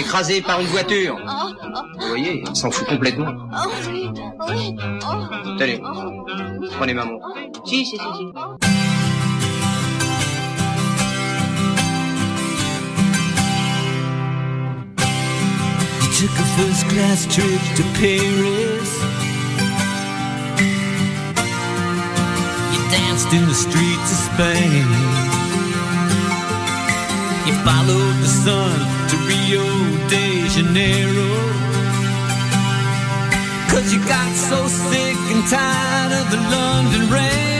écrasé par une voiture. Oh, oh. Vous voyez, il s'en fout complètement. Oh, Tenez, prenez maman. Si, si, si, si. took a first class trip to Paris. You danced in the streets of Spain. You followed the sun to Rio Janeiro. Cause you got so sick and tired of the London rain.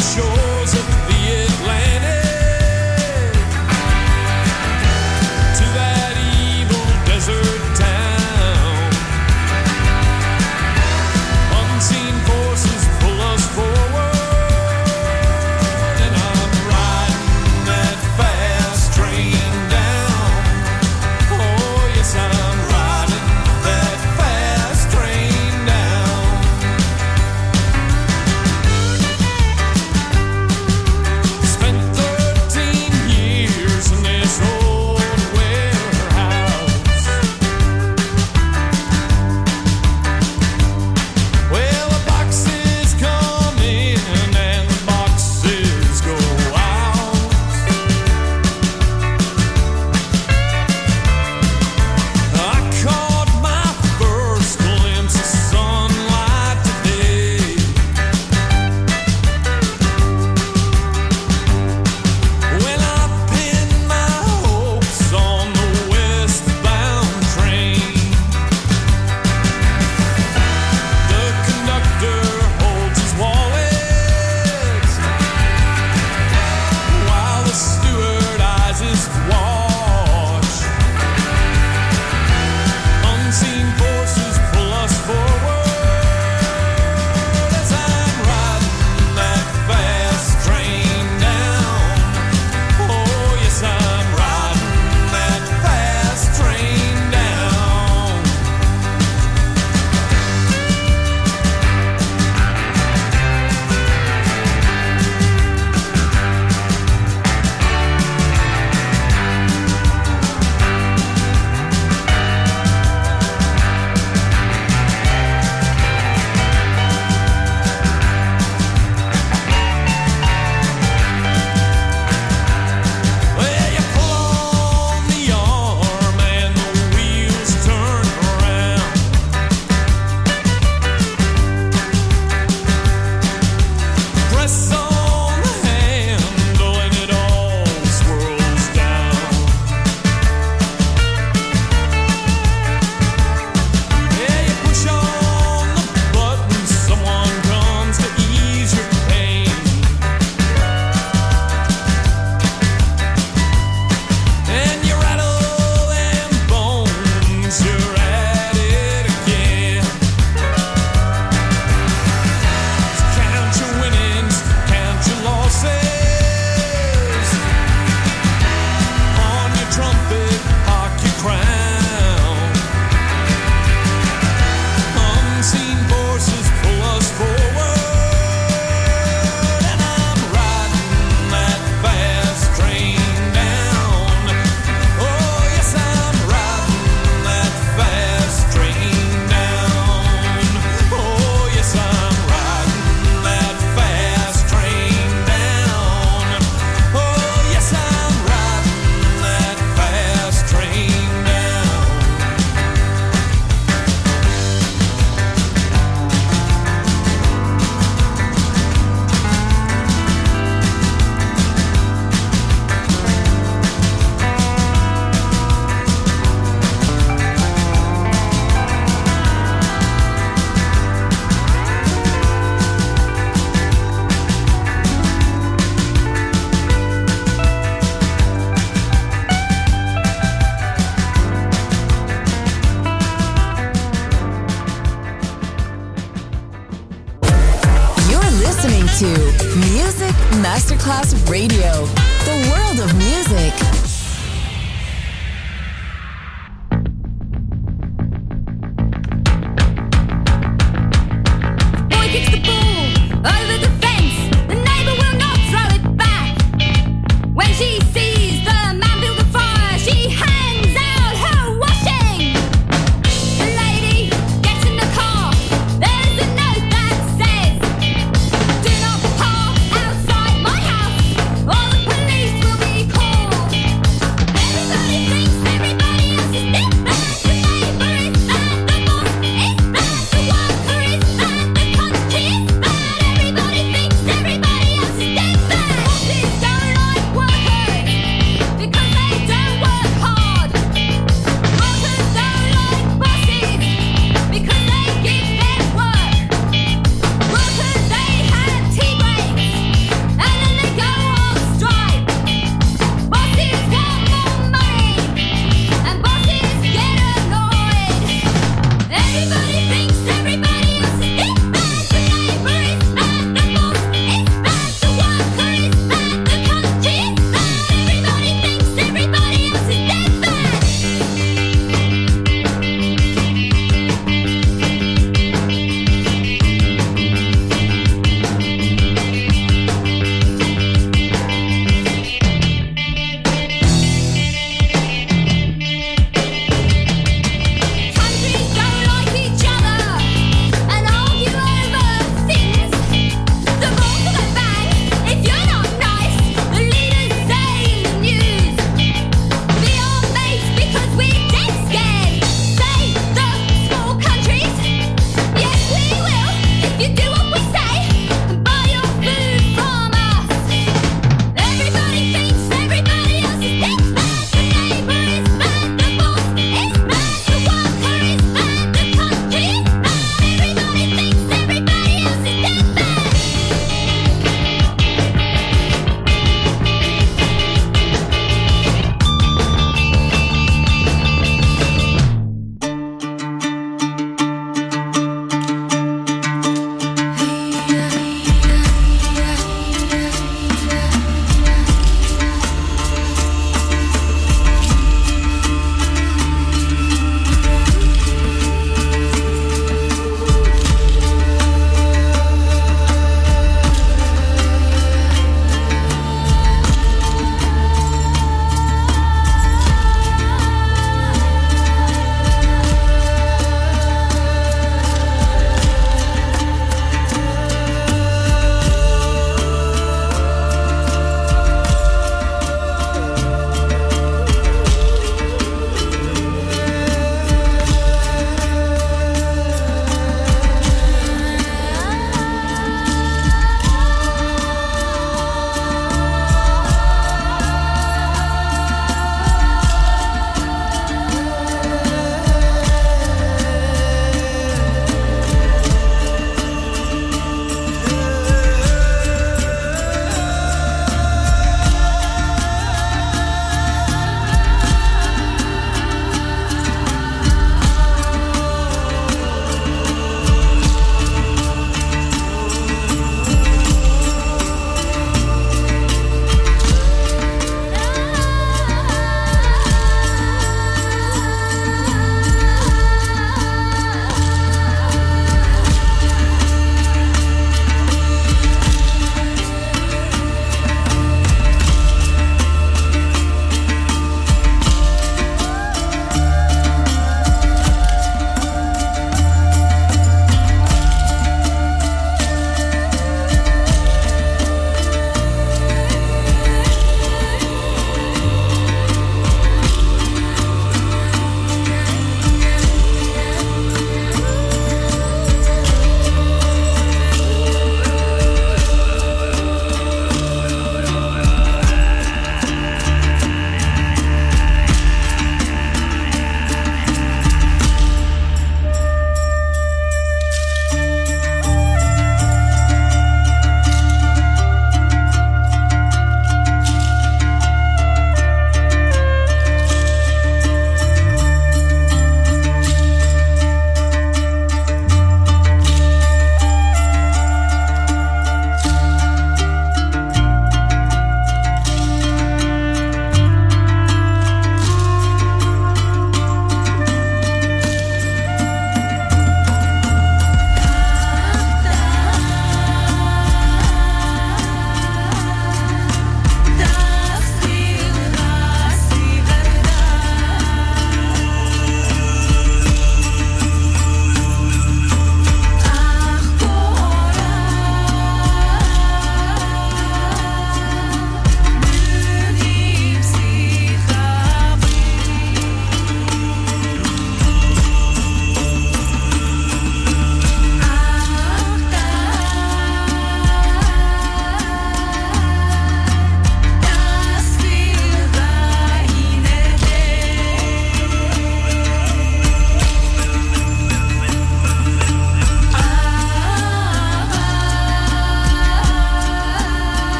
Show. Radio,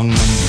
wrong number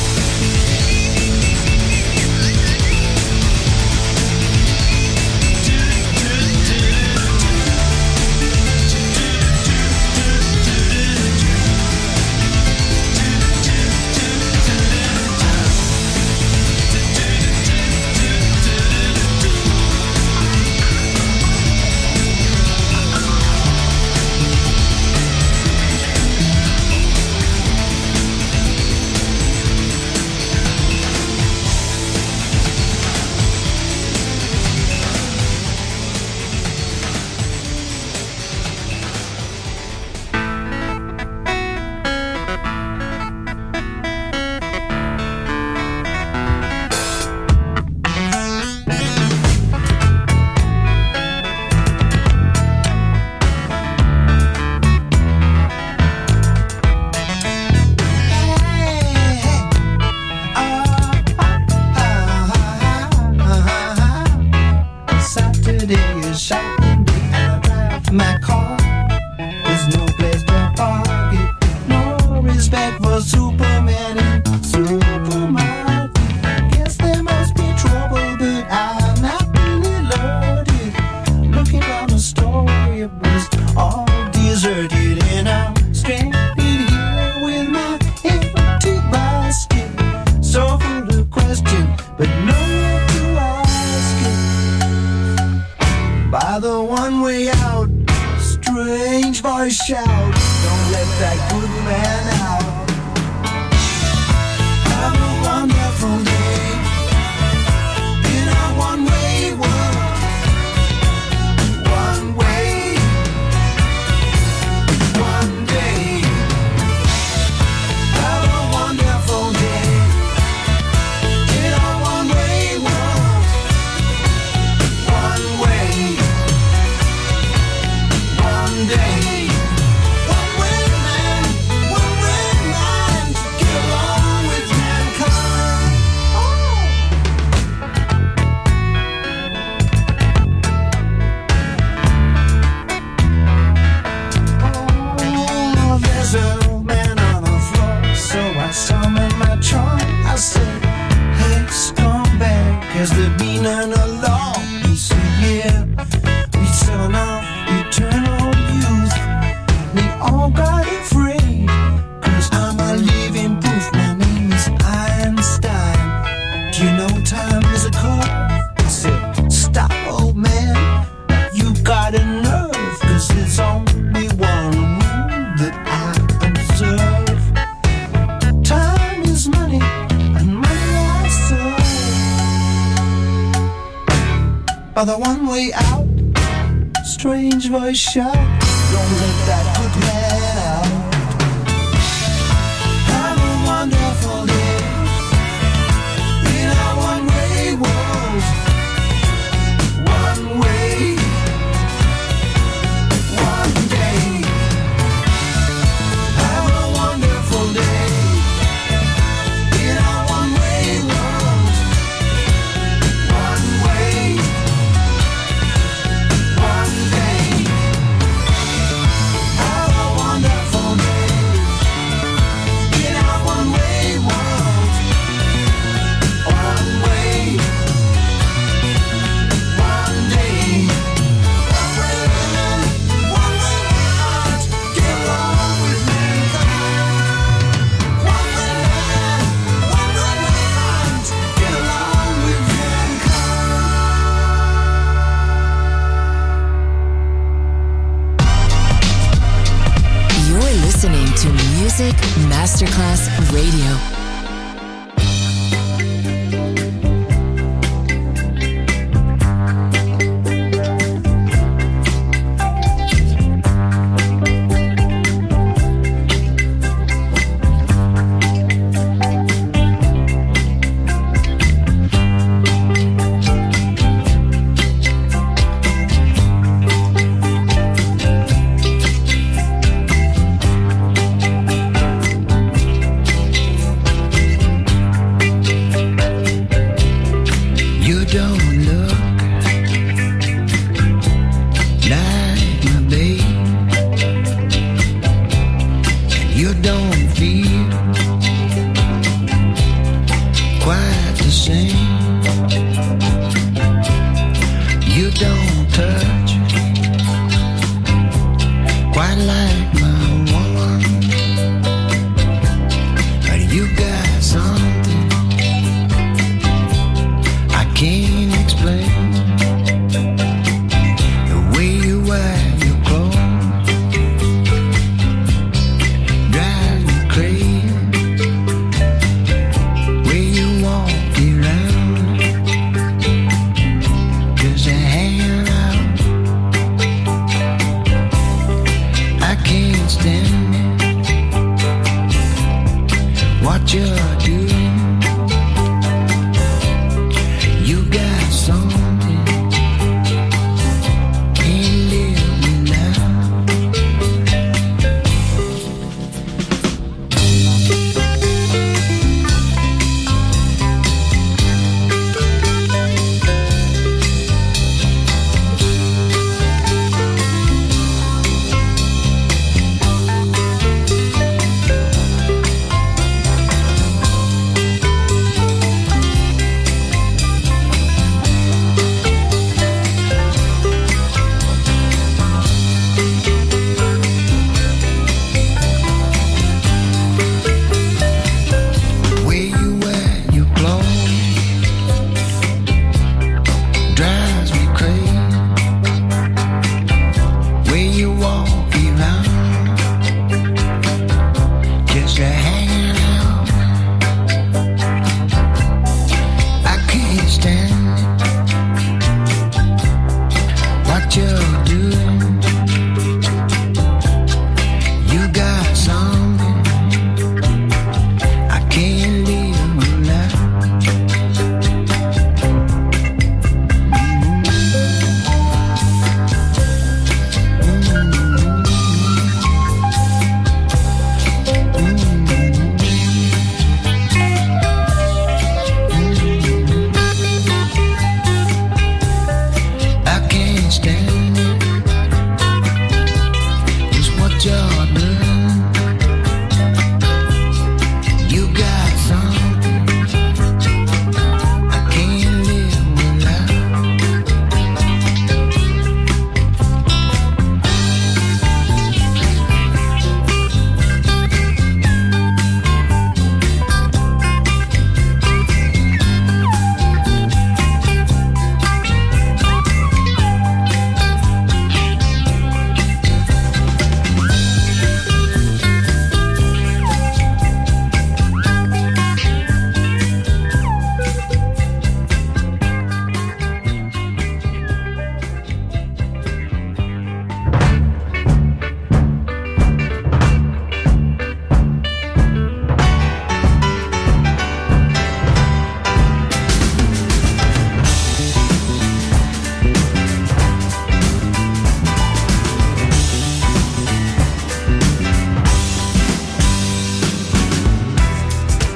are the one way out. Strange voice shout, don't let that good man.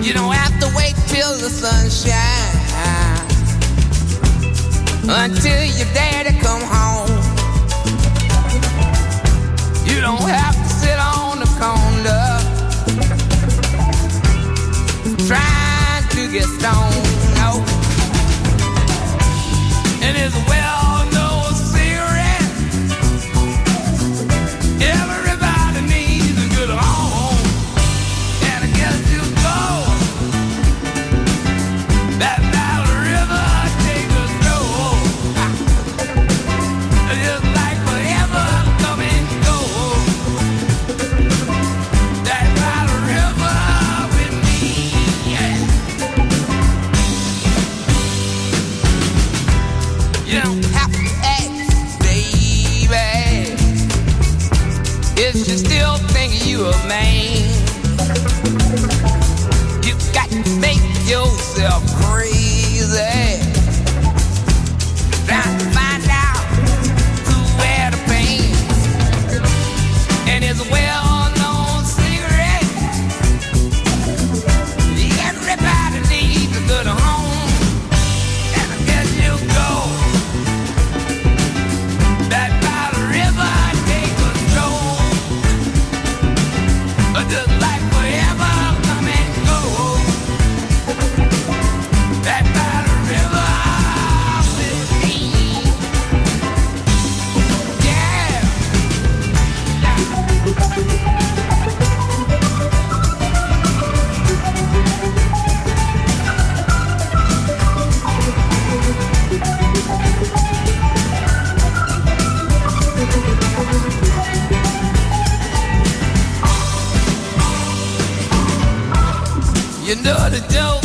You don't have to wait till the sun shines until your daddy come home. You don't have to sit on the corner trying to get stoned. and all the dope.